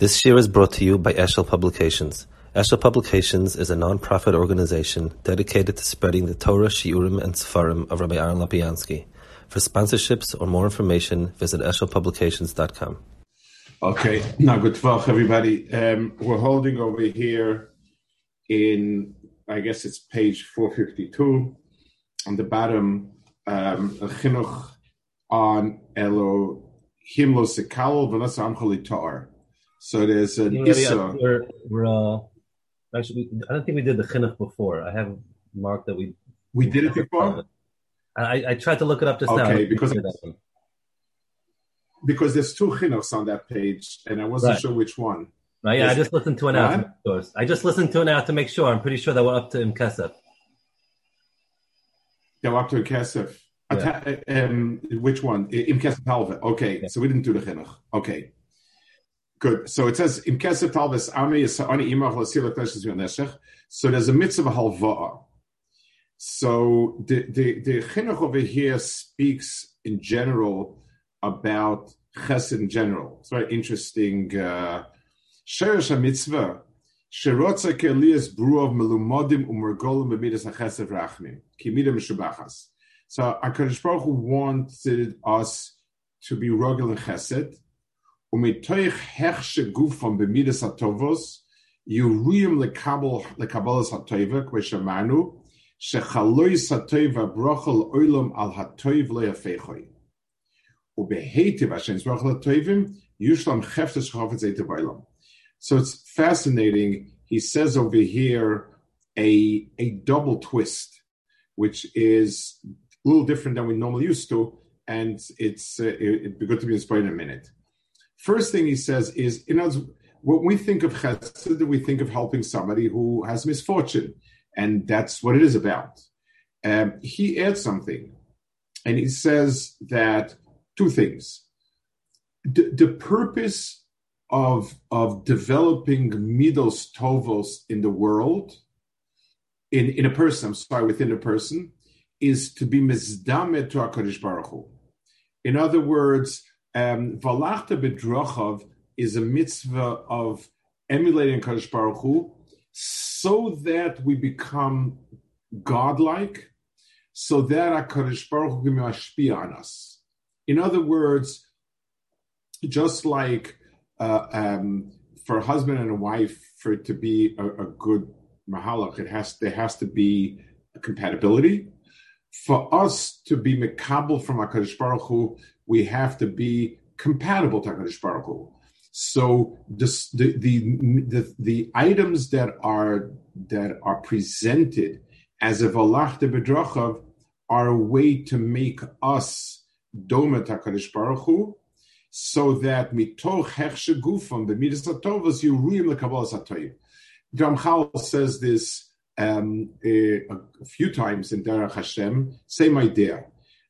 This year is brought to you by Eshel Publications. Eshel Publications is a non-profit organization dedicated to spreading the Torah, Shiurim, and Sefarim of Rabbi Aaron Lapiansky. For sponsorships or more information, visit eshelpublications.com. Okay, now good luck, everybody. Um, we're holding over here in, I guess it's page 452, on the bottom, um, chinuch on Elo Himlo Sekal Vanasa Amchali Tar. So there's an Yeah, Issa. yeah, we're, we're, uh, actually, we- I don't think we did the chinuch before. I have marked that we. We did it before I, I tried to look it up just now. Okay, because see it's- that one. because there's two chinuchs on that page, and I wasn't Right. sure which one. Right, yeah, I just listened to an What? make sure. I just listened to an now to make sure. I'm pretty sure that we're up to Imkesef. Go up to Kesef. Yeah. Um, which one? Im Kesef Talve. Okay, Yeah. so we didn't do the chinuch. Okay. Good. So it says Im Kesef Talves Ami. So there's a mitzvah halva'a. So the the the chinuch over here speaks in general about chesed in general. It's very interesting. Uh, Sheresh mitzvah. Sherotza kelias bruov melumodim umergolim b'midas hachesed rachmim kimida shubachas. So Hakadosh Baruch Hu wanted us to be rogel and chesed. Shechaloi satova brochel al hatov brochel yushlam. So it's fascinating. He says over here a a double twist, which is a little different than we normally used to, and it's uh, it, it'd be good to be inspired in a minute. First thing he says is, you know, when we think of chesed, we think of helping somebody who has misfortune, and that's what it is about. Um, he adds something, and he says that two things. The, the purpose of of developing midos tovos in the world, in in a person. I'm sorry, within a person, is to be mizdamet to Hakadosh Baruch Hu. In other words, valachta bedrachav is a mitzvah of emulating Hakadosh Baruch Hu, so that we become godlike, so that Hakadosh Baruch Hu can mashpia on us. In other words, just like uh, um, for a husband and a wife, for it to be a, a good mahalach, it has there has to be a compatibility. For us to be mekabel from Hakadosh Baruch Hu, we have to be compatible Hakadosh Baruch. So this, the, the the the items that are that are presented as a valach de bedrachav are a way to make us Doma Hakadosh Baruch Hu, so that mitoch hechshe gufam b'midas hatovas yuruyim lekabalas hatoyim. Ramchal says this um, a, a few times in Derech Hashem. Same idea.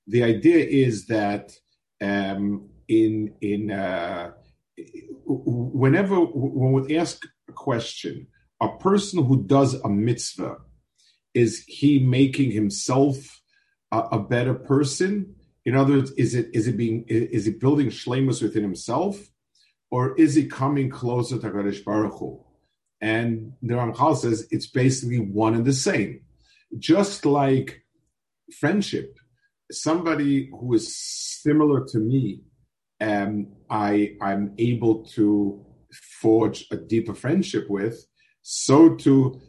The idea is that um, in in uh, whenever one would ask a question, a person who does a mitzvah is he making himself a, a better person? In other words, is it is it being is it building shlemus within himself, or is he coming closer to Hakadosh Baruch Hu? And the Ramchal says it's basically one and the same. Just like friendship, somebody who is similar to me, um, I I'm able to forge a deeper friendship with. So to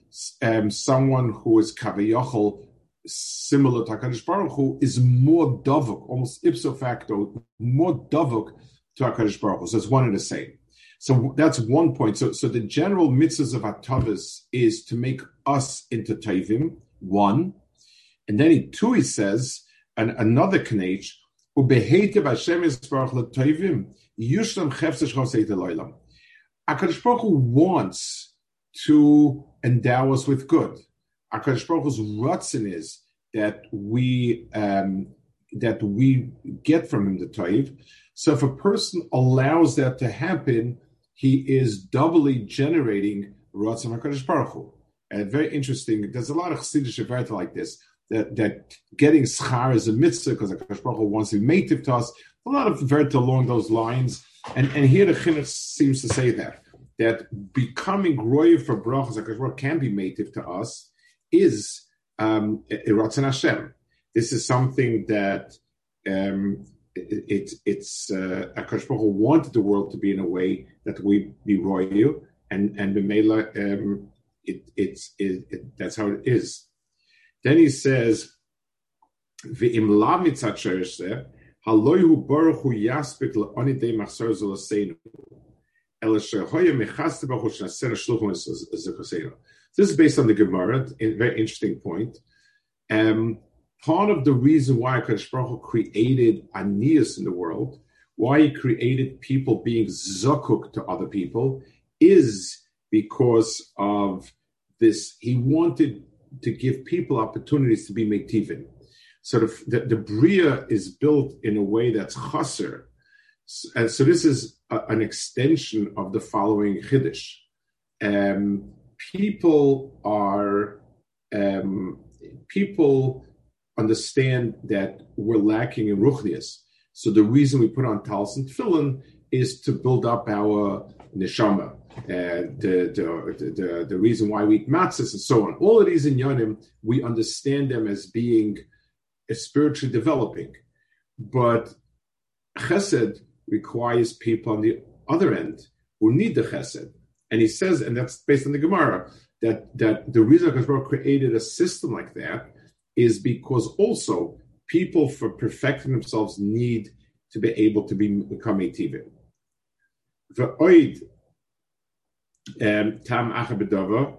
um, someone who is kaviyachol similar to Hakadosh Baruch Hu is more davuk, almost ipso facto, more davuk to Hakadosh Baruch Hu. So it's one and the same. So that's one point. So, so the general mitzvahs of Atavis is to make us into Taivim, one. And then he, two, he says, and another knech, Ubehetiv Hashem Yisbarach LeTaivim, Yushlam Chefsesh Choseit Eloilam. HaKadosh Baruch Hu wants to endow us with good. HaKadosh Baruch Hu's rutzin is that we, um, that we get from him the Taiv. So if a person allows that to happen, he is doubly generating Ratzon HaKadosh Baruch Hu. And very interesting, there's a lot of Chassidish like this, that, that getting schar is a mitzvah because HaKadosh Baruch wants to be native to us. A lot of Verta along those lines. And, and here the Chinuch seems to say that. that becoming roy for brachas what can be native to us is um, Hashem. This is something that um, it, it's uh, Akash Baruch wanted the world to be in a way that we be royal, and and Bemela, um, it, it's it, it, that's how it is. Then he says, "V'im la mitzat haloyu baruch hu yaspik le'onidei machzor zolaseinu." This is based on the Gemara, a very interesting point. Um, part of the reason why Akash Baruch created Anias in the world, why he created people being zakuk to other people, is because of this. He wanted to give people opportunities to be metivin. Sort of the, the bria is built in a way that's chaser. And so this is a, an extension of the following chiddush. Um, people are um, people understand that we're lacking in ruchnias. So the reason we put on talis and tefillin is to build up our neshama. Uh, the, the, the, the, reason why we eat matzahs and so on. All of these in Yonim, we understand them as being uh, spiritually developing. But chesed requires people on the other end who need the chesed. And he says, and that's based on the Gemara, that, that the reason Hashem created a system like that is because also people for perfecting themselves need to be able to be become a. V'oid um, tam achabedava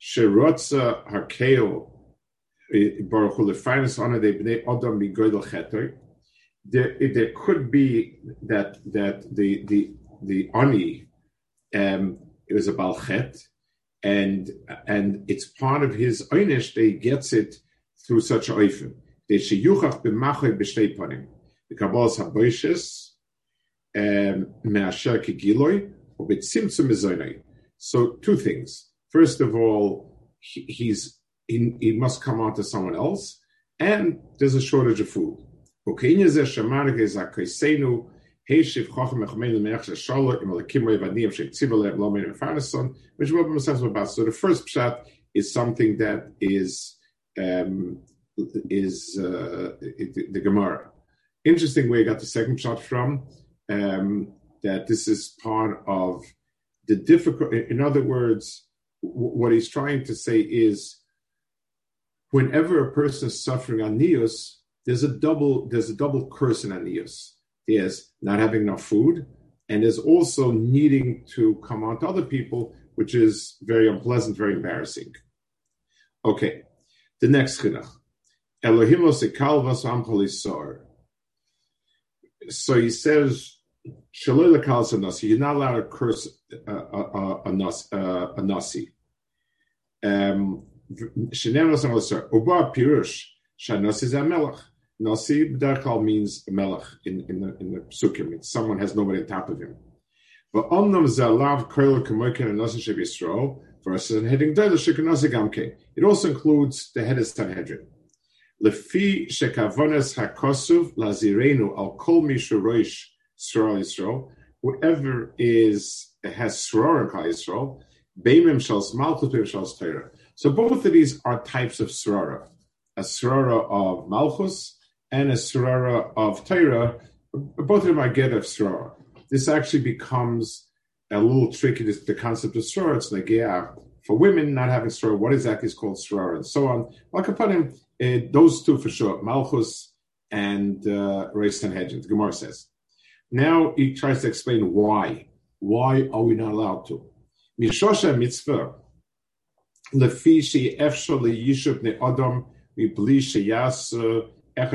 sherotza harkeo eh, baruch lefinus honor de bnei adam migoydel cheter. There, there could be that that the the the ani um, is a balchet, and and it's part of his einish that he gets it through such oifen. The sheyuchach b'machoy b'shtei panim. The kabbalas haboishes um, me'asher kigiloi or b'tzimtzum mezonai. So two things. First of all, he, he's he, he must come on to someone else, and there's a shortage of food. Which about. So the first pshat is something that is um, is uh, the, the Gemara. Interesting where you got the second pshat from. Um, that this is part of the difficult. In other words, what he's trying to say is, whenever a person is suffering anius, there's a double there's a double curse in anius is not having enough food, and is also needing to come on to other people, which is very unpleasant, very embarrassing. Okay, the next chinuch. Elohim amcholisor. So he says, Shalil nasi. You're not allowed to curse a, a, a, a nasi. Um, Uba pirush shanasi zamelach. Nasi B'derchal means melech in, in the in the psukim. It's someone has nobody on top of him. But omnam zalav koil kamokin and nasi sheb versus heading gamke. It also includes the head of Sanhedrin. Lefi shekavones hakosuv lazirenu al kol mishu roish Yisrael Yisrael. Whoever is has sror in Klal Yisrael, beimim shals malchut shals. So both of these are types of srora. A srora of malchus and a surara of Torah, both of them are get of surara. This actually becomes a little tricky, this, the concept of surara. It's like, yeah, for women not having surara, what exactly is called surara, and so on. Well, uh, those two for sure, Malchus and uh, Reis Sanhedrin, the Gemara says. Now he tries to explain why. Why are we not allowed to? Mishosha mitzvah, lefi she'efshal yishub ne adam, mibli sheyas you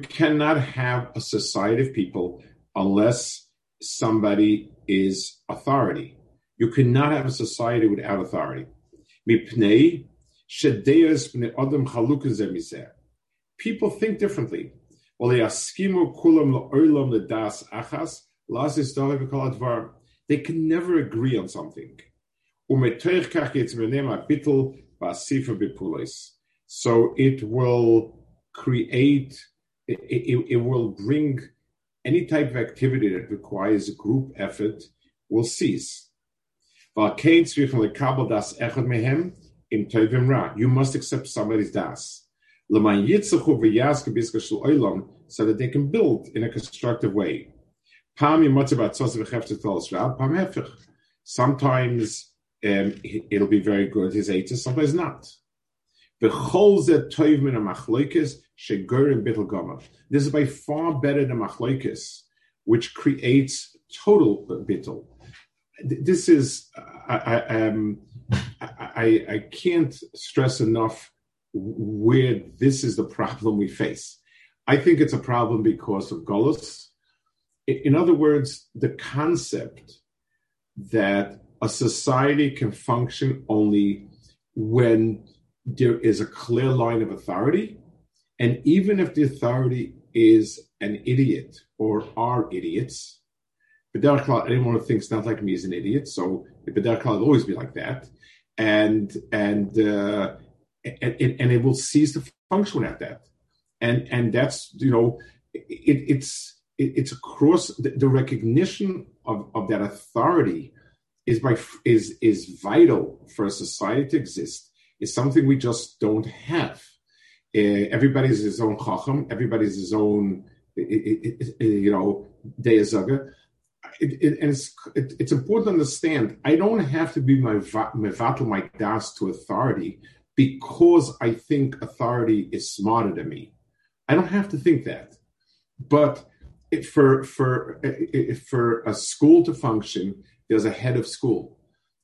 cannot have a society of people unless somebody is authority. You cannot have a society without authority. People think differently. They can never agree on something. So it will create, it, it, it will bring any type of activity that requires group effort will cease. You must accept somebody's das. So that they can build in a constructive way. Sometimes um, it'll be very good, his eights, sometimes not. This is by far better than machlokes, which creates total bittul. This is I, I, um, I, I can't stress enough where this is the problem we face. I think it's a problem because of Golos. In other words, the concept that a society can function only when there is a clear line of authority. And even if the authority is an idiot or are idiots, B'derech anyone who thinks not like me is an idiot. So B'derech will always be like that. And, and, uh, and, and it will cease to function at that. And, and that's, you know, it, it's, it, it's across the, the recognition of, of that authority is by is is vital for a society to exist It's something we just don't have. Uh, everybody's his own chacham. Everybody's his own, you know, deyazaga. It, it, and it's it, it's important to understand. I don't have to be my mevatel my das to authority because I think authority is smarter than me. I don't have to think that, but for for for a school to function, there's a head of school.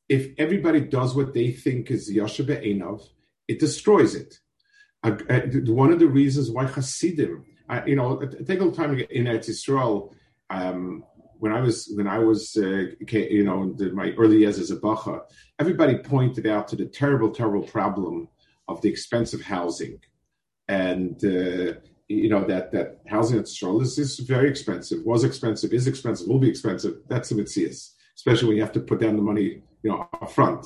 If everybody does what they think is Yasha Enov, it destroys it. Uh, uh, one of the reasons why Hasidim, uh, you know, take a little time in Eretz Yisrael. Um, when I was when I was uh, you know my early years as a bacha, everybody pointed out to the terrible, terrible problem of the expensive housing, and uh, you know that that housing at Yisrael is, is very expensive, was expensive, is expensive, will be expensive. That's the mitzvah especially when you have to put down the money, you know, up front.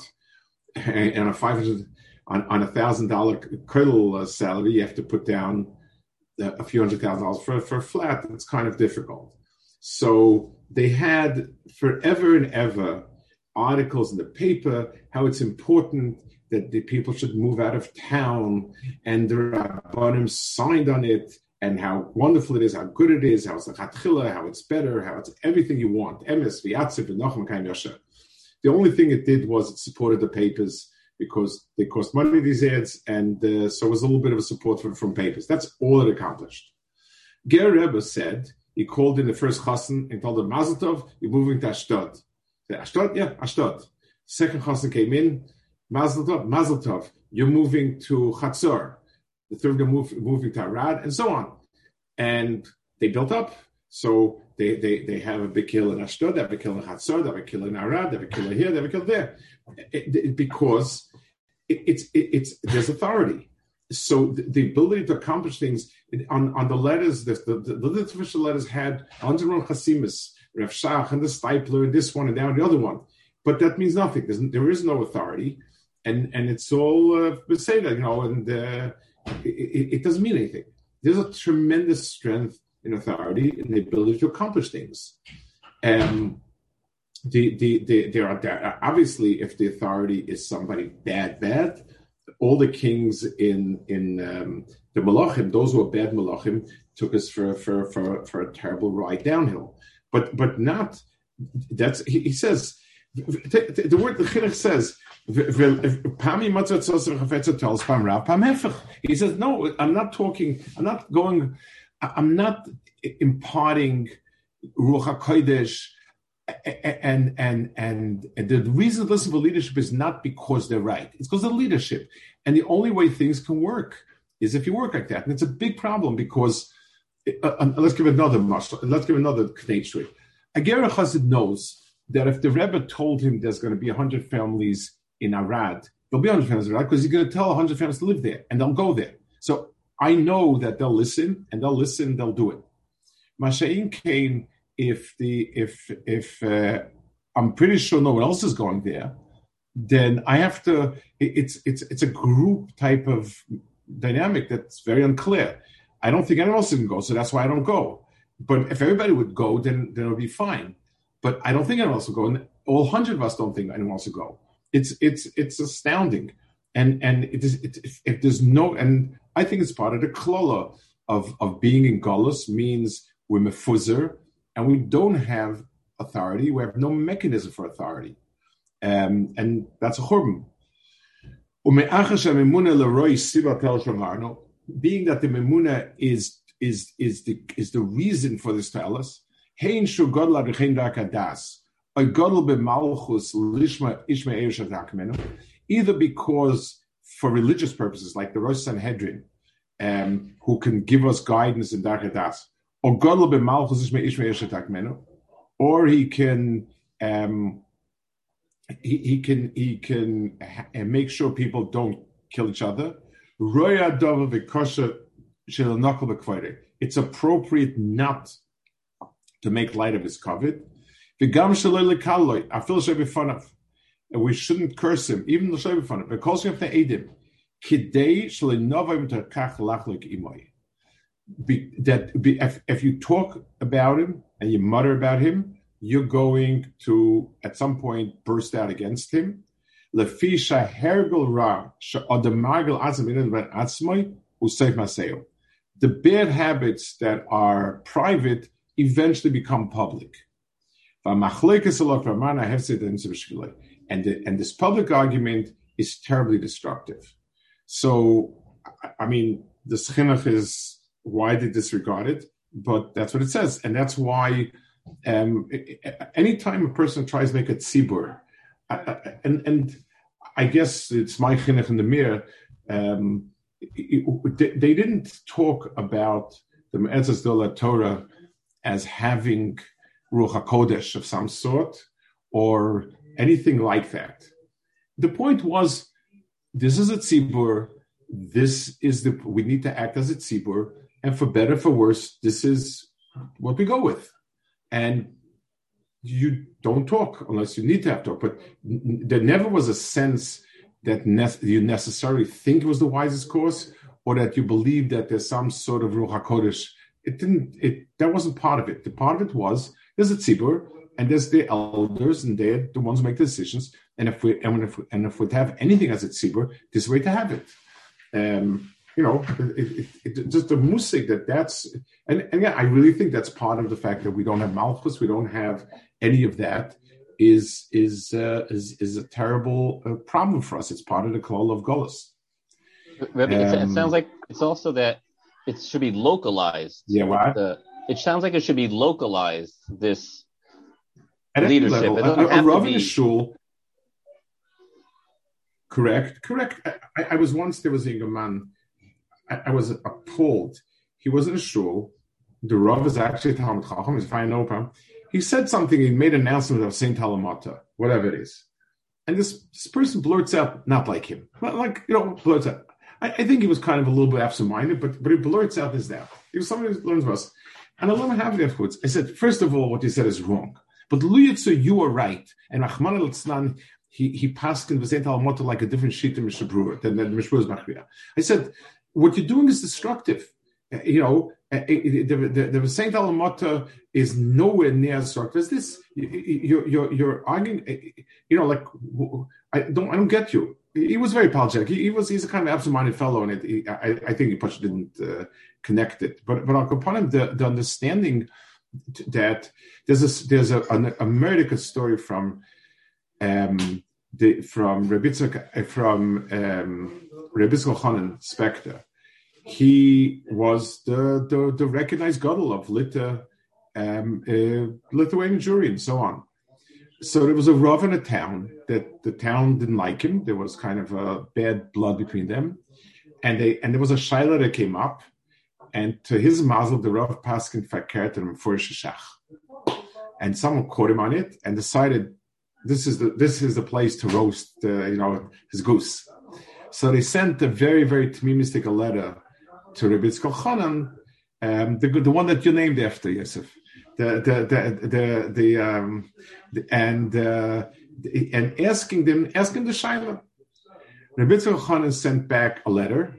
And, and a five hundred on, on a thousand dollar kernel uh, salary, you have to put down a few hundred thousand dollars for for a flat. It's kind of difficult. So they had forever and ever articles in the paper how it's important that the people should move out of town, and the rabbanim signed on it and how wonderful it is, how good it is, how it's a chatchila, how it's better, how it's everything you want. Yosha. The only thing it did was it supported the papers because they cost money, these ads, and uh, so it was a little bit of a support from, from papers. That's all it accomplished. Ger Rebbe said, he called in the first chassan and told him, Mazel Tov, you're moving to Ashdod. Said, Ashdod? Yeah, Ashdod. Second chassan came in, Mazel Tov, Tov, you're moving to Chatzor the third one move, moving to Arad, and so on. And they built up. So they, they, they have a big kill in Ashdod, they have a kill in Hatzor, they have a kill in Arad, they have a kill here, they have a kill there. It, it, because it, it's, it's, there's authority. So the, the, ability to accomplish things on, on the letters, the, the, the, official letters had Andron Hasimus, Rav Shach, and the Steipler, and this one, and now the other one. But that means nothing. There's, there is no authority. And, and it's all uh, you know, and uh, it, it, doesn't mean anything. There's a tremendous strength in authority and the ability to accomplish things. Um, the, the, the, there are there, obviously, if the authority is somebody bad, bad, all the kings in in um, the Malachim, those who are bad Malachim, took us for, for, for, for a terrible ride downhill. But but not that's he, he says the, the word the Chinuch says he says, no, I'm not talking, I'm not going, I'm not imparting Ruach HaKodesh and, and, and, and the reason listen for leadership is not because they're right. It's because of leadership. And the only way things can work is if you work like that. And it's a big problem because, uh, uh let's give another muscle, let's give another it. Agera Chazid knows that if the Rebbe told him there's going to be 100 families in Arad, there'll be 100 families in Arad because he's going to tell 100 families to live there and they'll go there. So I know that they'll listen and they'll listen, they'll do it. Masha'in came if the if if uh, I'm pretty sure no one else is going there, then I have to. It's it's it's a group type of dynamic that's very unclear. I don't think anyone else can go, so that's why I don't go. but if everybody would go, then then it would be fine. But I don't think anyone else will go, and all hundred of us don't think anyone else will go. It's it's it's astounding, and and it is it, if, if there's no, and I think it's part of the klola of of being in Golos means we're mefuzer, and we don't have authority. We have no mechanism for authority, um, and that's a churban. Being that the memuna is is is the is the reason for this talus. Hein shu. A lishma ishma Either because for religious purposes, like the Rosh Sanhedrin, um, who can give us guidance in dakadas, or godel b'malchus ishma ishma or he can um, he, he can he can ha- make sure people don't kill each other. It's appropriate not to make light of his covet. We shouldn't curse him, even the Fanav, because we have to aid him. That if, if you talk about him and you mutter about him, you're going to at some point burst out against him. The bad habits that are private eventually become public. And, the, and this public argument is terribly destructive. So, I mean, the chinuch is widely disregarded, but that's what it says. And that's why um, anytime a person tries to make a tzibur, and, and I guess it's my chinuch in the mirror, um, they didn't talk about the Me'etzes de Torah as having Ruach HaKodesh of some sort or anything like that. The point was, this is a tzibur, this is the, we need to act as a tzibur, and for better, for worse, this is what we go with. And you don't talk unless you need to have talk, but there never was a sense that ne- you necessarily think it was the wisest course, or that you believe that there's some sort of ruach hakodesh. It didn't. It that wasn't part of it. The part of it was there's a tzibur and there's the elders and they're the ones who make the decisions. And if we and if we, and if we have anything as a tzibur, this way to have it. Um, you know, it, it, it, just the musik that that's and, and again, I really think that's part of the fact that we don't have malchus, we don't have any of that is is uh, is is a terrible uh, problem for us. It's part of the call of Golas. Um, it sounds like it's also that it should be localized. Yeah? The, it sounds like it should be localized. This At leadership. Level, a, a, shul. Correct, correct. I, I, was once there was a young man. I, I, was appalled. He was in a shul. The Rav is actually a Talmud Chacham. He's fine open he said something, he made an announcement of Saint Talamata, whatever it is. And this, this person blurts out, not like him, but like, you know, blurts out. I, I think he was kind of a little bit absent minded, but, but he blurts out this now. He was somebody who learns from us. And I have it afterwards. I said, first of all, what you said is wrong. But Luyitzu, you are right. And Rahman al he, he passed in the Saint Talamata like a different sheet in Mishnah Berurah than, than Mishnah Berurah's I said, what you're doing is destructive. You know, uh, the, the, the Saint Alamata is nowhere near as structured as this. You're, you're, you're arguing, uh, you know, like I don't, I don't get you. He was very apologetic. He, he was, he's a kind of absent-minded fellow, and it, he, I, I think he probably didn't uh, connect it. But, but upon him, the, the understanding that there's a there's a, a, American story from um, the from Rebitzak from um, Rebitzak Hanan Spector he was the, the, the recognized godel of Lita, um, uh, Lithuanian Jewry and so on. So there was a Rav in a town that the town didn't like him. There was kind of a bad blood between them. And they and there was a Shaila that came up, and to his mazel, the Rav Paskin fakert him for Shashach. And someone caught him on it and decided this is the this is the place to roast uh, you know his goose. So they sent a very very tmimistic letter to Rabbi um, the the one that you named after Yosef, the the the the, the, um, the and uh, the, and asking them asking the shaila. Rabbi Chanan sent back a letter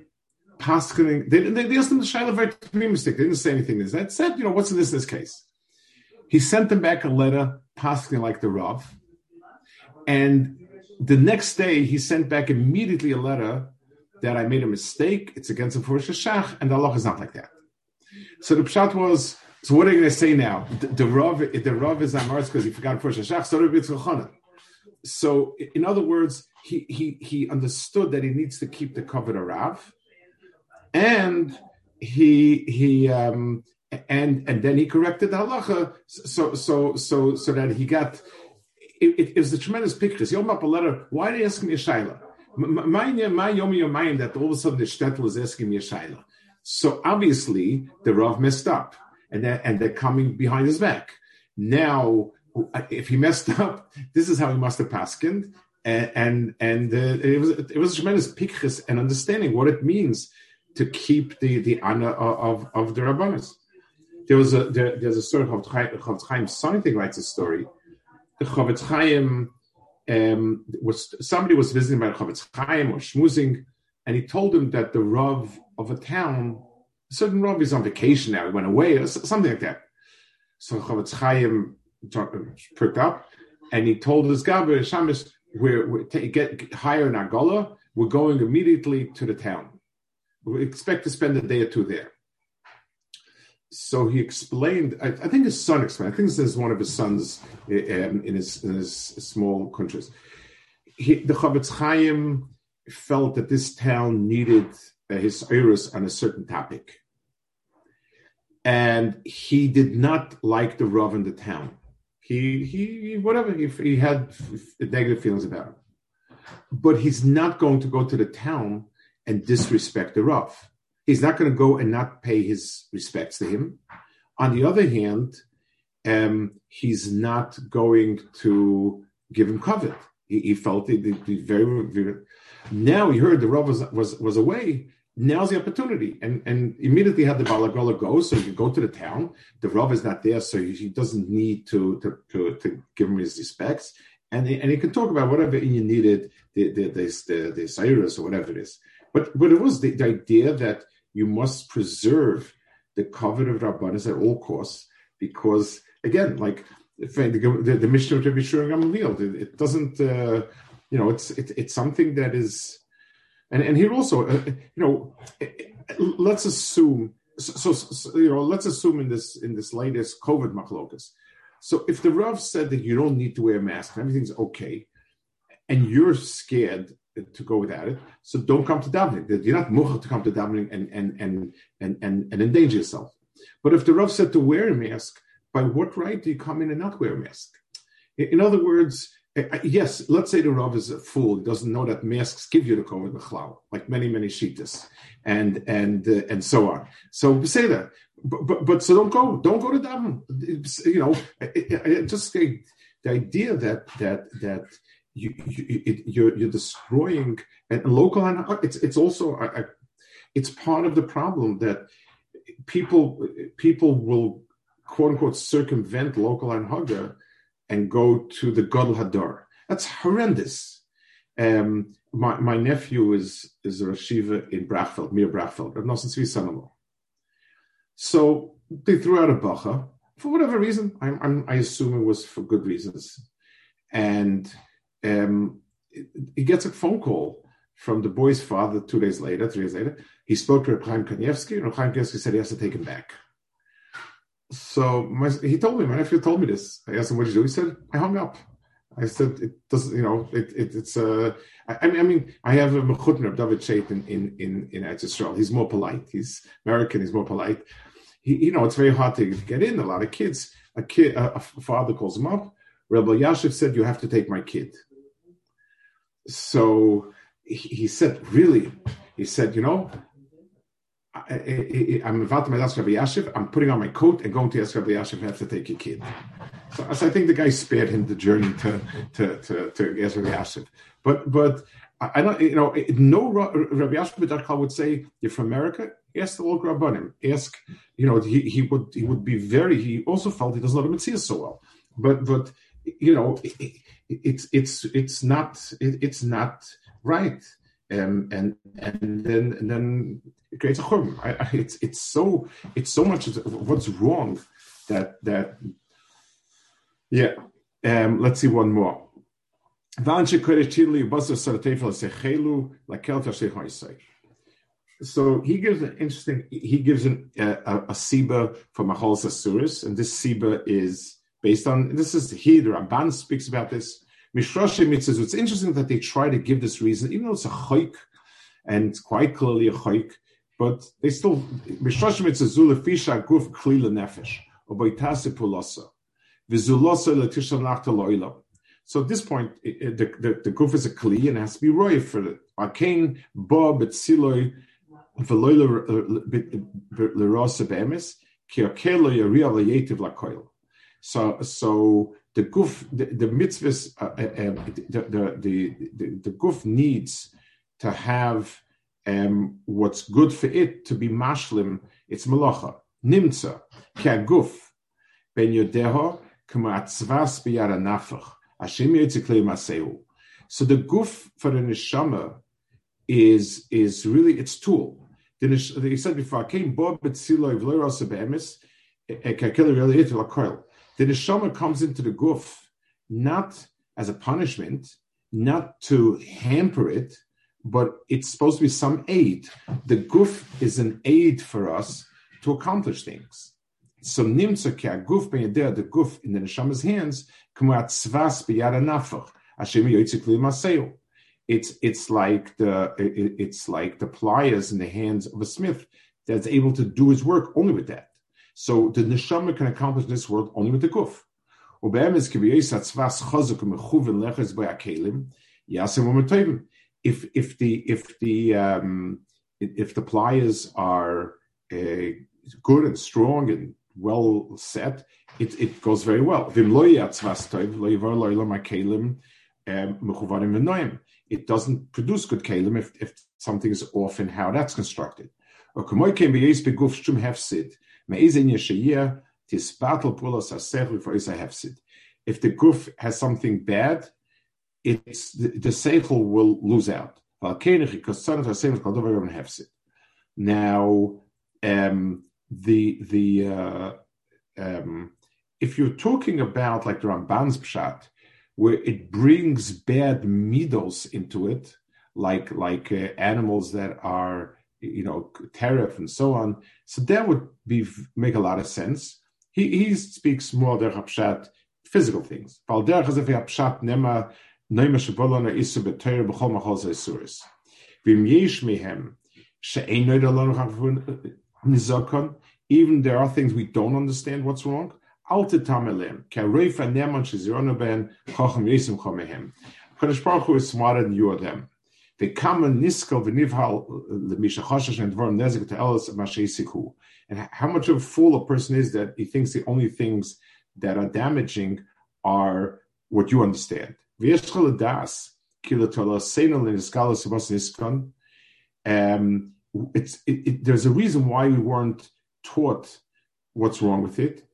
paskening. They, they, they asked them the Shaila very mistake. They didn't say anything. that said, you know, what's in this, this case? He sent them back a letter, paskening like the Rav. And the next day, he sent back immediately a letter that I made a mistake. It's against the Furush Shach, and the law is not like that. So the pshat was, so what are you going to say now? The, the Rav, the Rav is Amars because he forgot Furush Shach, so the so, in other words, he, he, he understood that he needs to keep the covered Rav, and he he um, and and then he corrected the halacha so so so so that he got it, it, it was a tremendous picture. He opened up a letter. Why are you asking me a shaila? My my yomi mind that all of a sudden the shtetl is asking me a shaila. So obviously the Rav messed up, and that, and they're coming behind his back. Now, if he messed up, this is how he must have paskened, and and, and uh, it was it was a tremendous picture and understanding what it means to keep the the honor of of, the rabbanis. There was a there, there's a story of Chaim, Something writes a story. The Chofetz Chaim um, was somebody was visiting by Chofetz Chaim or schmoozing, and he told him that the rav of a town, a certain rav is on vacation now, he went away, or something like that. So Chofetz Chaim perked up, and he told his Gaber Shamish, "We're, we're t- get higher in Agola. We're going immediately to the town." We expect to spend a day or two there. So he explained, I, I think his son explained, I think this is one of his sons um, in, his, in his small countries. He, the Chofetz Chaim felt that this town needed uh, his iris on a certain topic. And he did not like the Rav in the town. He, he whatever, he, he had negative feelings about him. But he's not going to go to the town and disrespect the Rav. He's not going to go and not pay his respects to him. On the other hand, um, he's not going to give him covet. He, he felt it, very, very. Now he heard the Rav was, was, was away. Now's the opportunity, and and immediately had the Balagola go, so he can go to the town. The Rav is not there, so he, he doesn't need to, to to, to give him his respects, and he, and he can talk about whatever you needed, the the the the, the or whatever it is. But but it was the, the idea that you must preserve the covenant of Rabbanis at all costs, because again, like the the Mishnah to be sure it, it doesn't, uh, you know, it's it, it's something that is, and and here also, uh, you know, let's assume. So, so, you know, let's assume in this in this latest COVID machlokas. So if the Rav said that you don't need to wear a mask, everything's okay, and you're scared to go without it. So don't come to davening. You're not mucha to come to davening and and and and and, and endanger yourself. But if the Rav said to wear a mask, by what right do you come in and not wear a mask? In other words, yes, let's say the Rav is a fool, he doesn't know that masks give you the COVID b'chlal, like many, many shitas, and and uh, and so on. So say that, but, but, but so don't go, don't go to daven. You know, eh, just the, the idea that that that you, you it, you're, you're destroying and local and it's it's also it's part of the problem that people people will quote unquote circumvent local anhaga and go to the Gadol Hadar. That's horrendous. Um, my, my nephew is is a Rashiva in Brachfeld, near Brachfeld, Rav Nosson Tzvi son-in-law. So they threw out a bacha for whatever reason. I'm, I'm, i assume it was for good reasons, and um, he gets a phone call from the boy's father two days later, three days later. He spoke to Reb Chaim Kanievsky, and Chaim Kanievsky said he has to take him back. So my, he told me, my nephew told me this. I asked him what did you do. He said, I hung up. I said, it doesn't, you know, it, it, it's, uh, I, I, mean, I have a Mechutner of David Shait in, in, in, in Israel. He's more polite. He's American. He's more polite. He, you know, it's very hard to get in. A lot of kids, a kid, a, a father calls him up. Rebbe Yashiv said, you have to take my kid so he, said, really, he said, you know, I, am about to ask Rabbi Yashiv. I'm putting on my coat and going to ask Rabbi Yashiv have to take your kid. So, so, I think the guy spared him the journey to to to, to ask Rabbi Yashiv. But but I don't you know no Rabbi Yashiv would say you're from America. Ask the local rabbanim. Ask you know he, he would he would be very. He also felt he doesn't know the Mitzvah so well. But but you know, it, it's it's it's not it, it's not right. um, and and then and then it creates a chum. it's it's so it's so much what's wrong that that yeah. Um, let's see one more. So he gives an interesting. He gives an, a, a siba for Machal Sasuris, and this siba is based on. This is here. The Ramban speaks about this. Mishrashi mitzvahs. It's interesting that they try to give this reason, even though it's a chayk, and quite clearly a chayk, but they still Mishrashi mitzvahs zula fisha guf klila nefesh or boitase pulasa v'zulasa letisha nachta lo'ilam. So at this point, the, the, the guf is a kli and has to be roy for it. Arcane ba betziloi v'loy uh, l'rosa be'emes ki akelo yaria v'yetiv lakoil. So, so the guf, the, the mitzvahs, uh, uh, um, the, the, the, the, the guf needs to have um, what's good for it to be mashlim, it's malacha. Nimtza, ki guf, ben yodeho, kama biyara nafach. Hashem Maseu. So the guf for the neshama is is really its tool. The he said before, came bob betziloi v'loros be'emes The neshama comes into the guf not as a punishment, not to hamper it, but it's supposed to be some aid. The guf is an aid for us to accomplish things. So nimtza ki aguf ben the guf in the neshama's hands tzvas biyad nafach Hashem yoytzik maseo. It's it's like the it, it's like the pliers in the hands of a smith that's able to do his work only with that. So the neshama can accomplish this work only with the kuf. If if the if the um, if the pliers are uh, good and strong and well set, it, it goes very well. Um, it doesn't produce good kalim if, if something is off in how that's constructed. If the guf has something bad, it's the, the seichel will lose out. Now, um, the the uh, um, if you're talking about like the Ramban's pshat, where it brings bad midos into it, like like uh, animals that are you know tariff and so on, so that would be make a lot of sense. He he speaks more der pshat physical things. Weil der pshat nema nema shebolana isu b'teir b'chol machol. V'im yesh she'ein even there are things we don't understand what's wrong. Alte tamelim, kereifa neman shizirona ben chochem yesim chomehem. Kodesh Baruch Hu is smarter than you or them. They come and niskel v'nivhal l'misha choshesh and dvarim nezik to elis mashesiku. And how much of a fool a person is that he thinks the only things that are damaging are what you understand. um, it's, it, it, there's a reason why we weren't taught what's wrong with it.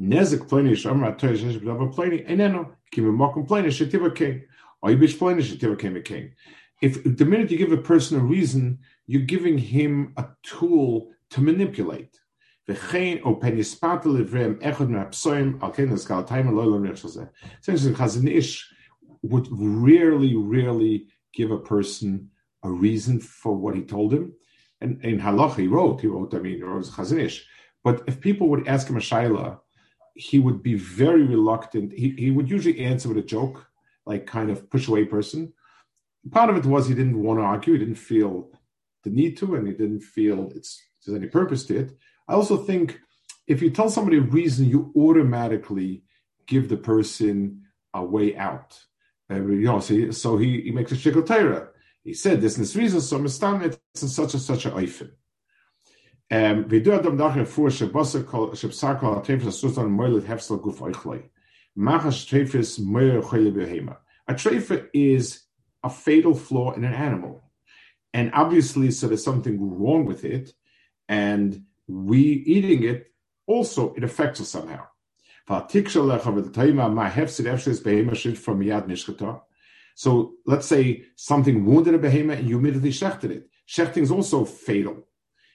Nezek pleni shomer atoy shesh b'dava pleni eneno kim mokum pleni shetiva king. Or yibish pleni shetiva king king. If the minute you give a person a reason, you're giving him a tool to manipulate. V'chein o pen yispata livrem echad me'apsoim al ken eskal taim aloylam nechshazeh. Essentially, Chazon Ish would rarely, rarely give a person a reason for what he told him. And in Halach, he wrote, he wrote, I mean, he wrote Chazon Ish. But if people would ask him a shaila, he would be very reluctant. He, he would usually answer with a joke, like kind of push away person. Part of it was he didn't want to argue, he didn't feel the need to, and he didn't feel it's there's any purpose to it. I also think if you tell somebody a reason, you automatically give the person a way out. Uh, you know, so, so he, he makes a shikl Torah. He said this in this reason, so Mistam it's in such and such a oifen. Um, we do adam nachher vor shebasa kol shebsar kol atefes sultan moilet hefsel guf oichlei. Machas trefes moyer chole behema. A trefa is a fatal flaw in an animal. And obviously, so there's something wrong with it, and we eating it also it affects us somehow. So let's say something wounded a behemoth and you immediately shechted it. Shechting is also fatal.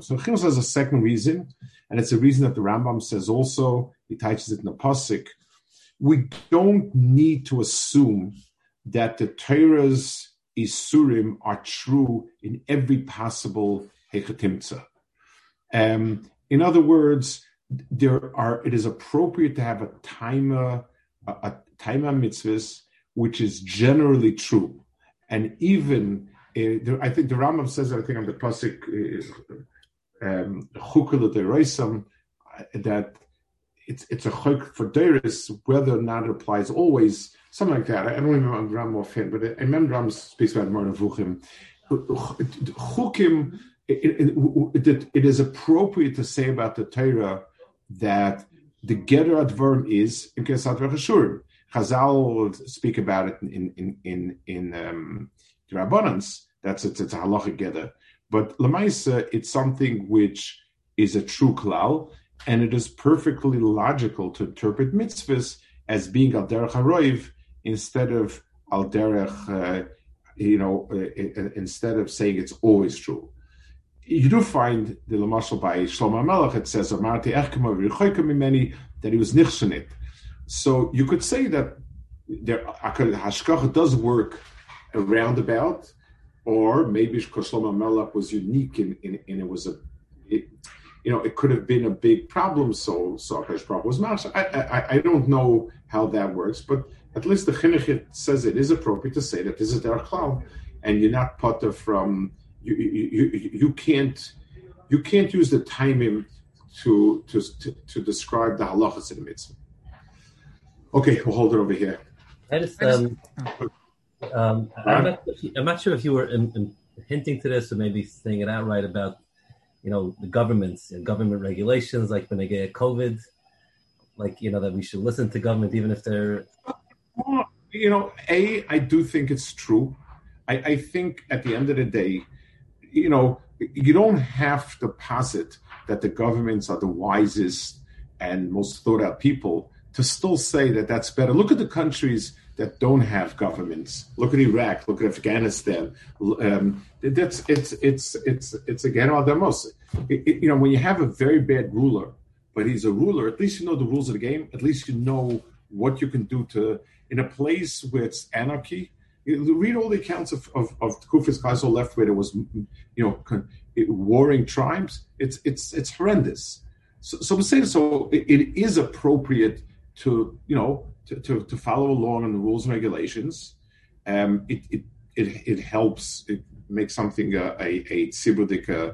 so Chimos has a second reason, and it's a reason that the Rambam says also, he teaches it in the Pasik. We don't need to assume that the Torah's Isurim are true in every possible Hechatimtza. Um, in other words, there are it is appropriate to have a timer, a, a timer mitzvahs, which is generally true. And even uh, I think the Rambam says, I think on the pasuk uh, um, uh, that it's it's a chuk for Deiris, whether or not it applies always, something like that. I don't remember Ram offhand, but I remember Ram speaks about Moreh Nevuchim. Chukim, it, it, it is appropriate to say about the Torah that the Getter Adverm is in Hashurim. Chazal speak about it in in in in um, the Rabbanans. That's it's, it's a halachic gather. But lemaisa, it's something which is a true klal, and it is perfectly logical to interpret mitzvahs as being al derech haroiv instead of al derech, uh, you know, uh, uh, instead of saying it's always true. You do find the lamashal by Shlomo Melech. It says that he was nichshenit. So you could say that there hashkacha does work roundabout, or maybe Shlomo Melech was unique in, in, in, it was a, it, you know, it could have been a big problem. So so Baruch was mash. I, I I don't know how that works, but at least the chinuch says it is appropriate to say that this is their cloud, and you're not putter from you you, you you can't you can't use the timing to to to, to describe the halachas in the mitzvah. Okay, we'll hold it over here. I just, um, um, I'm, not, I'm, not, sure if you were in, in hinting to this or maybe saying it outright about, you know, the governments and government regulations, like when they get COVID, like, you know, that we should listen to government even if they're. You know, A, I do think it's true. I, I think at the end of the day, you know, you don't have to posit that the governments are the wisest and most thought out people to still say that that's better. Look at the countries that don't have governments. Look at Iraq. Look at Afghanistan. Um, that's it's it's it's it's again all demos. You know, when you have a very bad ruler, but he's a ruler, at least you know the rules of the game. At least you know what you can do to in a place where it's anarchy. You read all the accounts of of, of Kufis Kaiser left where there was, you know, warring tribes. It's it's it's horrendous. So, so say so. It, it is appropriate to you know to, to, to follow along on the rules and regulations. Um, it, it, it, it helps, it makes something a, a uh,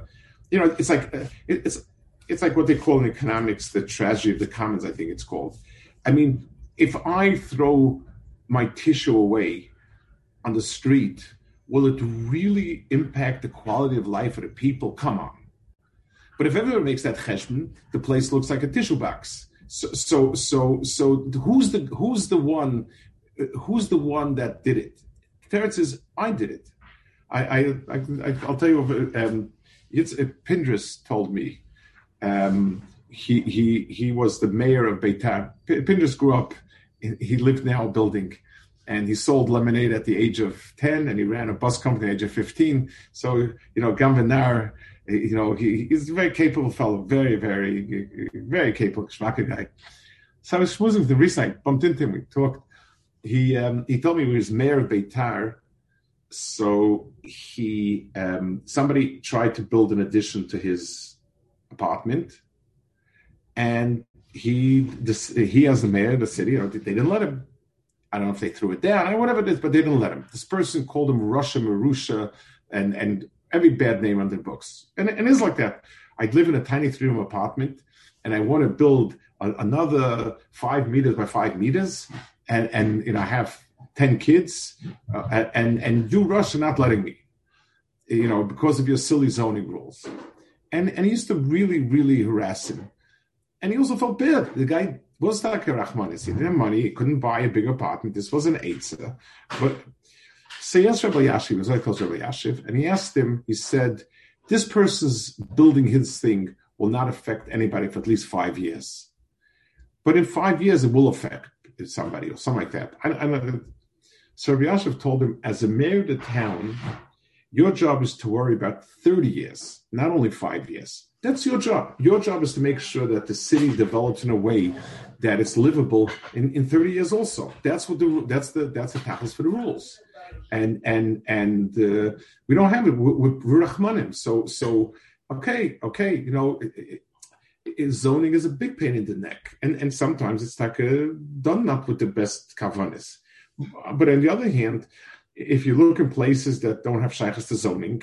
you know, it's like, uh, it, it's, it's like what they call in economics, the tragedy of the commons, I think it's called. I mean, if I throw my tissue away on the street, will it really impact the quality of life of the people? Come on. But if everyone makes that cheshbon, the place looks like a tissue box. So, so, so, so who's the who's the one who's the one that did it? Teretz says, I did it. I, I, I, will tell you. Um, it's uh, Pindrus told me. Um, he he he was the mayor of Beitar. Pindrus grew up. He lived now a building, and he sold lemonade at the age of ten, and he ran a bus company at the age of fifteen. So you know, Gamvanar you know, he, he's a very capable fellow, very, very, very capable Schmacker guy. So I was schmoozing the recent, I bumped into him, we talked. He um, he told me he was mayor of Beitar. So he um, somebody tried to build an addition to his apartment, and he this, he as the mayor of the city, they didn't let him. I don't know if they threw it down or whatever it is, but they didn't let him. This person called him Russia Marusha and and every bad name on their books. And, and it's like that. I'd live in a tiny three room apartment, and I want to build a, another five meters by five meters, and and you know I have ten kids, uh, and and you Rush are not letting me, you know, because of your silly zoning rules, and and he used to really really harass him, and he also felt bad. The guy was like a Rahmanis. He didn't have money. He couldn't buy a big apartment. This was an Eitzah. But so yes, Rabbi Yashiv was very close to Rav Elyashiv, and he asked him. He said, "This person's building his thing will not affect anybody for at least five years, but in five years it will affect somebody or something like that." I, I, so Rav Elyashiv told him, as a mayor of the town, your job is to worry about thirty years, not only five years. That's your job. Your job is to make sure that the city develops in a way that it's livable in, in 30 years also. That's what the that's the that's the tackles for the rules. And and and uh, we don't have it with, with So so okay, okay, you know, it, it, zoning is a big pain in the neck. And and sometimes it's like a, done not with the best kavanis. But on the other hand, if you look in places that don't have shaykhs to zoning,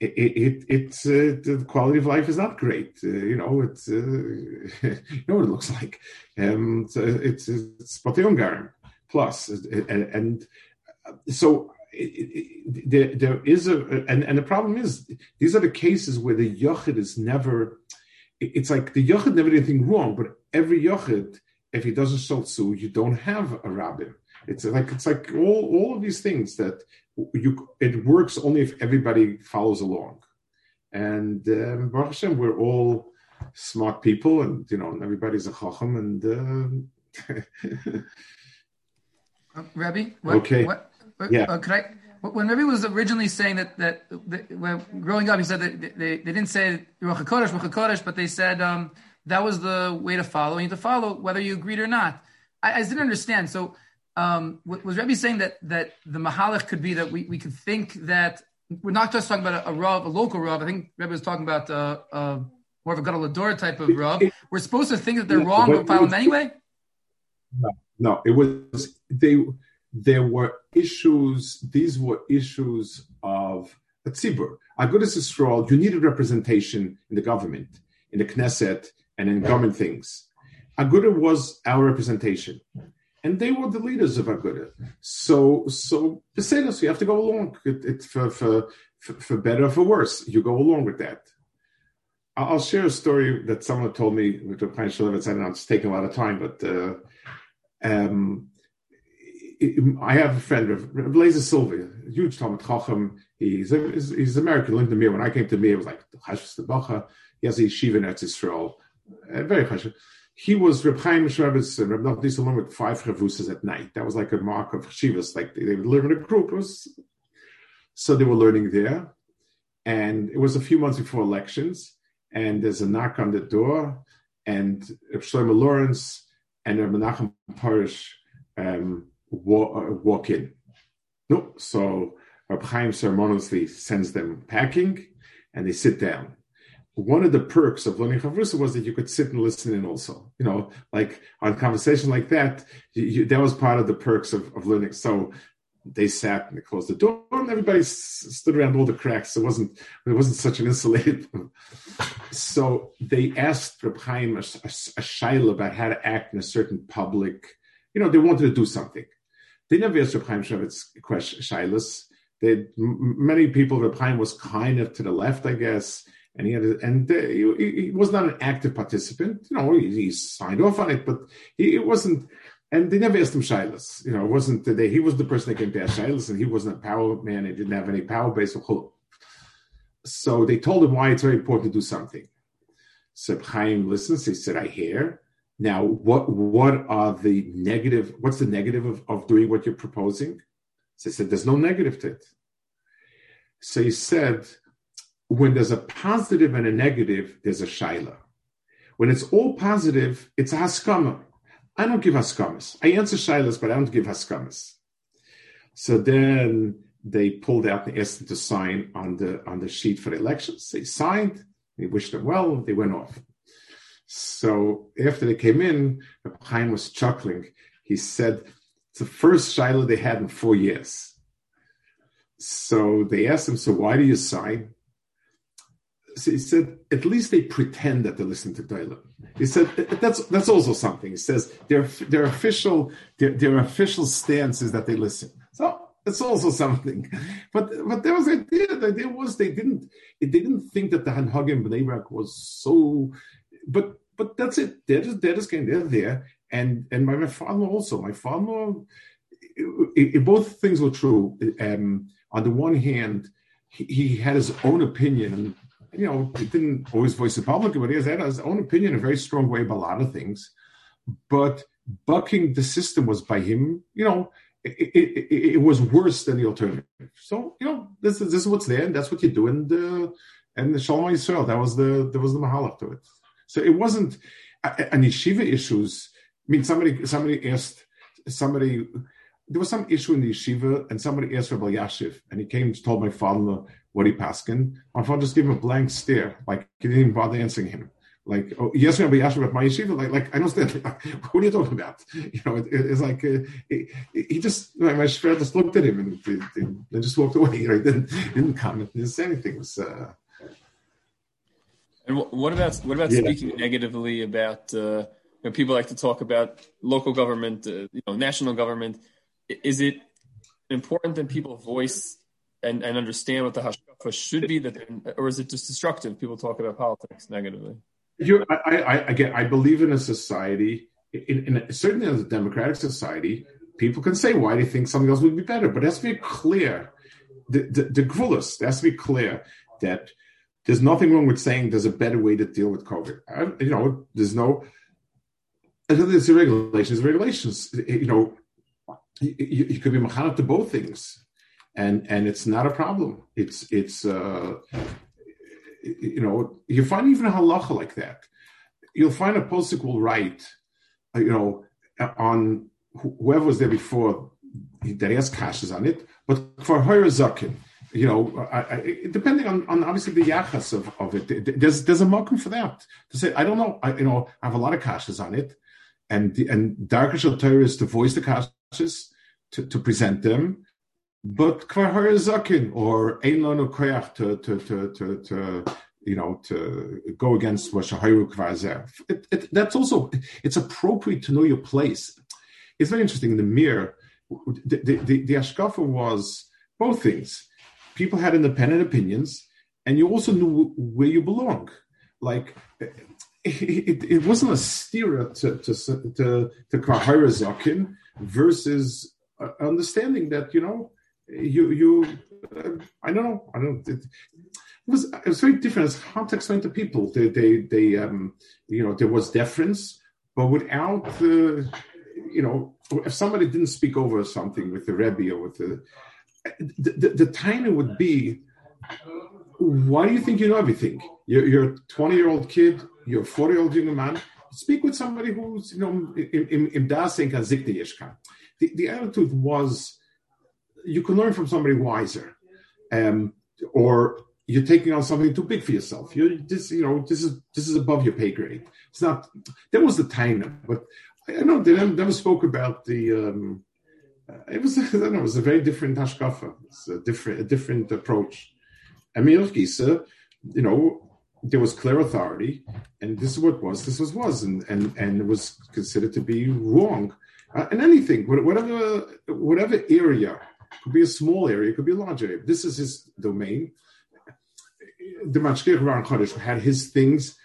it, it it's uh, the quality of life is not great. Uh, you know, it's uh, you know what it looks like. Um, it's it's, it's plus, and, and so it, there, there is a and, and the problem is these are the cases where the yochid is never. It's like the yochid never did anything wrong, but every yochid, if he doesn't shotsu, you don't have a rabbin. It's like it's like all all of these things that you it works only if everybody follows along. And um, Baruch Hashem, we're all smart people, and you know, everybody's a chacham, and. Uh, uh, Rabbi, what, okay, what, yeah. Uh, could I? When Rabbi was originally saying that that, that when growing up, he said that they, they didn't say Ruach Hakodesh, Ruach Hakodesh, but they said um, that was the way to follow. You need to follow whether you agreed or not. I, I didn't understand. So um, was Rebbe saying that that the mahalach could be that we, we could think that we're not just talking about a, a rav, a local rav. I think Rebbe was talking about uh, uh, more of a gadol type of rav. We're supposed to think that they're wrong, but follow them anyway. No, no, it was they. There were issues. These were issues of a tzibur. Agudas Yisrael, you needed representation in the government, in the Knesset, and in government things. Aguda was our representation and they were the leaders of Aguda. So, so Peselos, you have to go along. It, it, for, for, for better or for worse, you go along with that. I'll share a story that someone told me, which Reb Chaim Shmulevitz. I know it's taking a lot of time, but uh, um, I have a friend, Blazer Silva, huge Talmud Chacham. He's, a, he's American, lived in Mir. When I came to Mir, it was like Chashvus Bacha. He has a yeshiva in Eretz Yisrael. Uh, very Chashvus he was Reb Chaim Shmulevitz and Reb Nachman along with five chavusas at night. That was like a mark of chivas, like they, they would live in a group. Was, so they were learning there. And it was a few months before elections. And there's a knock on the door, and Reb Shlomo Lorincz and Reb Menachem Porush um, walk, uh, walk in. No, so Reb Chaim ceremoniously sends them packing, and they sit down one of the perks of learning Chavrusa was that you could sit and listen in also. You know, like on conversation like that, you, you, that was part of the perks of, of learning. So they sat and they closed the door and everybody s- stood around all the cracks. It wasn't, it wasn't such an insulated. so they asked Reb Chaim a, a, a about how to act in a certain public, you know, they wanted to do something. They never asked Reb shailas. They, many people, Reb was kind of to the left, I guess and he had and he, he, was not an active participant. You know, he, he signed off on it, but he it wasn't. And they never asked him shilas. You know, it wasn't they, he was the person that came to ask shilas, and he wasn't a power man. He didn't have any power base So they told him why it's very important to do something. So Chaim listens. He said, "I hear." Now, what what are the negative? What's the negative of, of doing what you're proposing? So he said, "There's no negative to it." So he said, when there's a positive and a negative, there's a shaila. When it's all positive, it's a haskama. I don't give haskamas. I answer shailas, but I don't give haskamas. So then they pulled out and asked them to sign on the on the sheet for the elections. They signed. They wished them well. They went off. So after they came in, Chaim was chuckling. He said, "It's the first shaila they had in four years." So they asked him, "So why do you sign?" so he said, at least they pretend that they listen to Doilim. He said that's that's also something. He says their their official their, their official stance is that they listen. So it's also something. But but there was the idea. The idea was they didn't they didn't think that the Hanhagim Bnei Brak was so. But but that's it. They're just they're just getting they're there. And and my, my father also. My father. It, it, both things were true. Um, on the one hand, he, he had his own opinion, you know, he didn't always voice it publicly, but he has had his own opinion in a very strong way about a lot of things. But bucking the system was by him, you know, it, it, it, was worse than the alternative. So you know, this is this is what's there, and that's what you do. And uh, and the Shalom Yisrael, that was the that was the mahalach to it. So it wasn't an yeshiva issues. I mean, somebody somebody asked somebody there was some issue in the yeshiva, and somebody asked Rav Elyashiv, and he came and told my father what he paskin. My father just gave him a blank stare, like he didn't even bother answering him like oh, yes, Rav Elyashiv about my yeshiva. Like, like I don't understand. Like, what are you talking about? You know, it, it's like uh, he, he, just my, my just looked at him and, and, and just walked away. He didn't didn't comment, didn't say anything. It was, uh, and what about what about yeah. speaking negatively about? Uh, you know, people like to talk about local government, uh, you know, national government. Is it important that people voice and, and understand what the hashkafa should be, that or is it just destructive? People talk about politics negatively. You, I, I, again, I believe in a society, in, in a, certainly in a democratic society, people can say why they think something else would be better, but it has to be clear. The the, the grulus, it has to be clear that there's nothing wrong with saying there's a better way to deal with COVID. I, you know, there's no. There's the regulations. Regulations. You know, you, you could be mechanized to both things, and and it's not a problem. It's it's. Uh, you know, you find even a halacha like that. You'll find a posik will write, uh, you know, on whoever was there before that has kashes on it, but for her zakin, you know, I, I, depending on, on obviously the yachas of, of it, there's there's a mokum for that to say I don't know, I, you know, I have a lot of kashes on it, and and darker Torah is to voice the kashes to, to present them, but kvar zakin or ein lanu koyach to to to to to you know to go against what it, it, That's also it's appropriate to know your place. It's very interesting. In the mirror, the the, the, the ashkafa was both things. People had independent opinions, and you also knew where you belong. Like it, it, it wasn't a steer to to to, to zakin versus understanding that you know you you uh, I don't know I don't it, it, was it was very different. It's hard to explain to people. They they they um you know there was deference, but without the you know if somebody didn't speak over something with the rebbe or with the the, the, the tiny would be why do you think you know everything? You're, you're a 20 year old kid, you're a 40 year old young man. Speak with somebody who's, you know, in, in, the, the attitude was you can learn from somebody wiser, um, or you're taking on something too big for yourself. You this, you know, this is this is above your pay grade. It's not. That was the time, but I know they never, never spoke about the. Um, it was I don't know. It was a very different hashkafa. It's a different a different approach. Emil Gisa, you know, there was clear authority, and this is what was. This was was, and and and it was considered to be wrong. Uh, and anything, whatever whatever area could be a small area, could be a large area. This is his domain. The Mashkir Ran Chodesh had his things,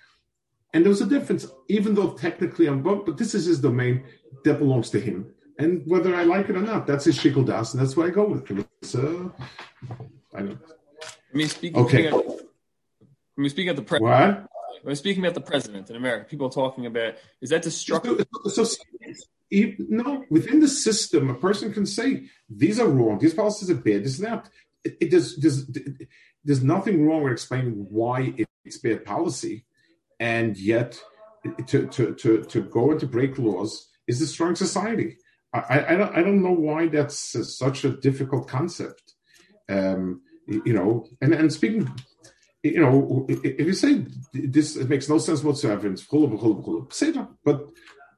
and there was a difference, even though technically I'm but this is his domain that belongs to him. And whether I like it or not, that's his shikul das, and that's why I go with him. So, I don't. I mean, speaking. Okay. Of, I mean, speaking of the president. What? I'm speaking about the president in America. People are talking about is that destructive? So, so, no, within the system, a person can say these are wrong, these policies are bad, this is that. It, it does, there's, there's nothing wrong with explaining why it's bad policy, and yet to to to, to go and to break laws is a strong society. I, I don't I don't know why that's such a difficult concept. Um, you know, and and speaking you know, if you say this it makes no sense whatsoever, it's full of hold of say that. But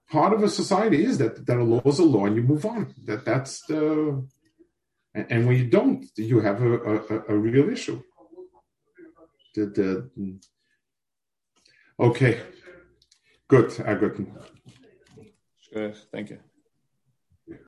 part of a society is that that a law is a law and you move on. That that's the and, when you don't, you have a, a, a real issue. the, the okay. Good, uh, good. Thank you.